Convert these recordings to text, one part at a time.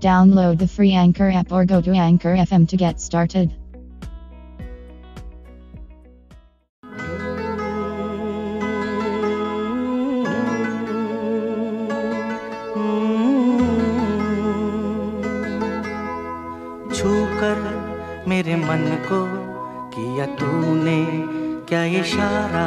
Download the free Anchor app or go to Anchor FM to get started. छू कर मेरे मन को किया तूने क्या इशारा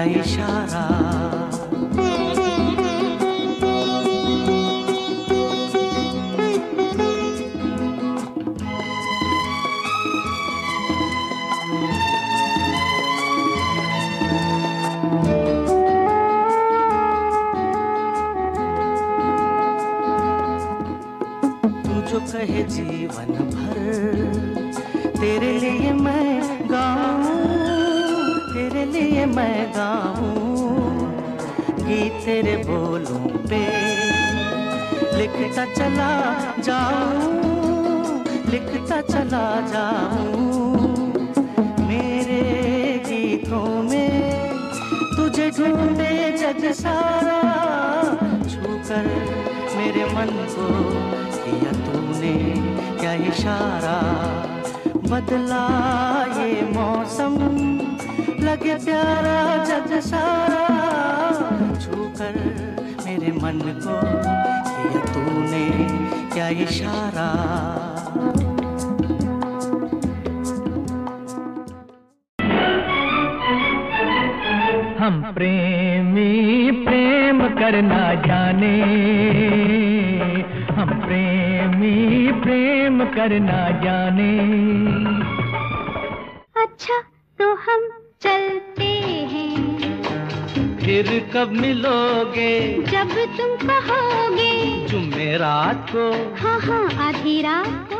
क्या इशारा जो कहे जीवन भर तेरे लिए मैं गाऊं मैं गाऊं। गीत तेरे बोलों पे लिखता चला जाऊँ, लिखता चला जाऊँ। मेरे गीतों में तुझे ढूंढे जग सारा छू कर मेरे मन को किया तूने क्या इशारा। बदला ये मौसम लगे प्यारा जग सारा। छू कर मेरे मन को किया तूने क्या इशारा? हम प्रेमी प्रेम करना जाने। हम प्रेमी प्रेम करना जाने। अच्छा तो हम चलते हैं। फिर कब मिलोगे? जब तुम कहोगे। जुम्मेरात को। हाँ हाँ आधी रात को।